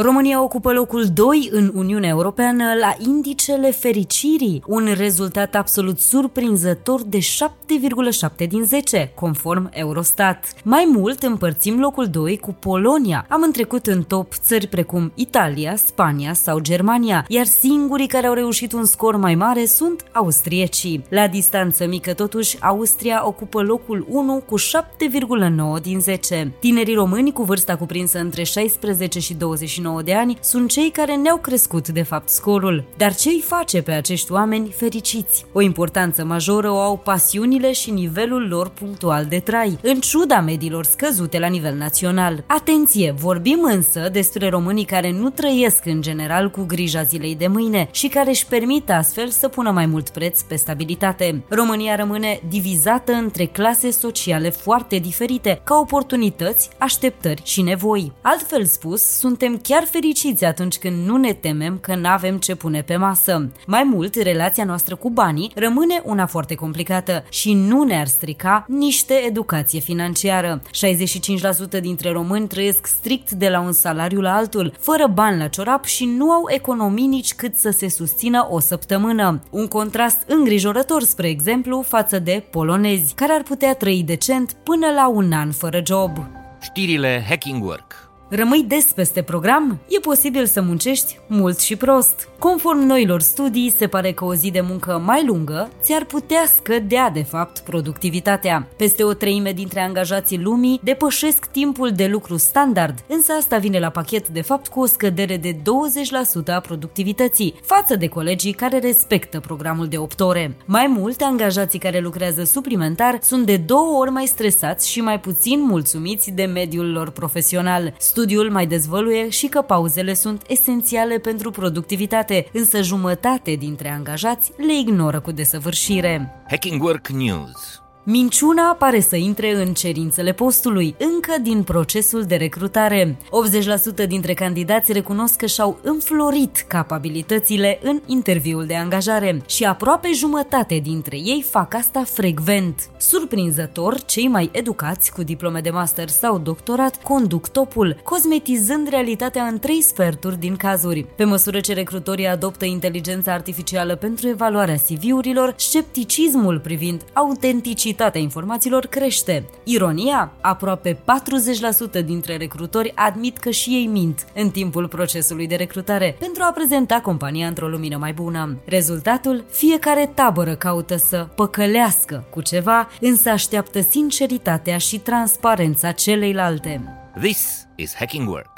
România ocupă locul 2 în Uniunea Europeană la indicele fericirii, un rezultat absolut surprinzător de 7,7 din 10, conform Eurostat. Mai mult împărțim locul 2 cu Polonia. Am întrecut în top țări precum Italia, Spania sau Germania, iar singurii care au reușit un scor mai mare sunt austriecii. La distanță mică totuși, Austria ocupă locul 1 cu 7,9 din 10. Tinerii români cu vârsta cuprinsă între 16 și 29 29 de ani sunt cei care ne-au crescut de fapt scorul. Dar ce îi face pe acești oameni fericiți? O importanță majoră o au pasiunile și nivelul lor punctual de trai, în ciuda mediilor scăzute la nivel național. Atenție, vorbim însă despre românii care nu trăiesc în general cu grija zilei de mâine și care își permit astfel să pună mai mult preț pe stabilitate. România rămâne divizată între clase sociale foarte diferite, ca oportunități, așteptări și nevoi. Altfel spus, suntem chiar chiar fericiți atunci când nu ne temem că nu avem ce pune pe masă. Mai mult, relația noastră cu banii rămâne una foarte complicată și nu ne-ar strica niște educație financiară. 65% dintre români trăiesc strict de la un salariu la altul, fără bani la ciorap și nu au economii nici cât să se susțină o săptămână. Un contrast îngrijorător, spre exemplu, față de polonezi, care ar putea trăi decent până la un an fără job. Știrile Hacking Work Rămâi des peste program? E posibil să muncești mult și prost. Conform noilor studii, se pare că o zi de muncă mai lungă ți-ar putea scădea, de fapt, productivitatea. Peste o treime dintre angajații lumii depășesc timpul de lucru standard, însă asta vine la pachet, de fapt, cu o scădere de 20% a productivității, față de colegii care respectă programul de 8 ore. Mai mult, angajații care lucrează suplimentar sunt de două ori mai stresați și mai puțin mulțumiți de mediul lor profesional. Studiul mai dezvăluie și că pauzele sunt esențiale pentru productivitate, însă jumătate dintre angajați le ignoră cu desăvârșire. Hacking Work News Minciuna pare să intre în cerințele postului, încă din procesul de recrutare. 80% dintre candidați recunosc că și-au înflorit capabilitățile în interviul de angajare și aproape jumătate dintre ei fac asta frecvent. Surprinzător, cei mai educați cu diplome de master sau doctorat conduc topul, cosmetizând realitatea în trei sferturi din cazuri. Pe măsură ce recrutorii adoptă inteligența artificială pentru evaluarea CV-urilor, scepticismul privind autenticitatea calitatea informațiilor crește. Ironia? Aproape 40% dintre recrutori admit că și ei mint în timpul procesului de recrutare pentru a prezenta compania într-o lumină mai bună. Rezultatul? Fiecare tabără caută să păcălească cu ceva, însă așteaptă sinceritatea și transparența celeilalte. This is Hacking Work.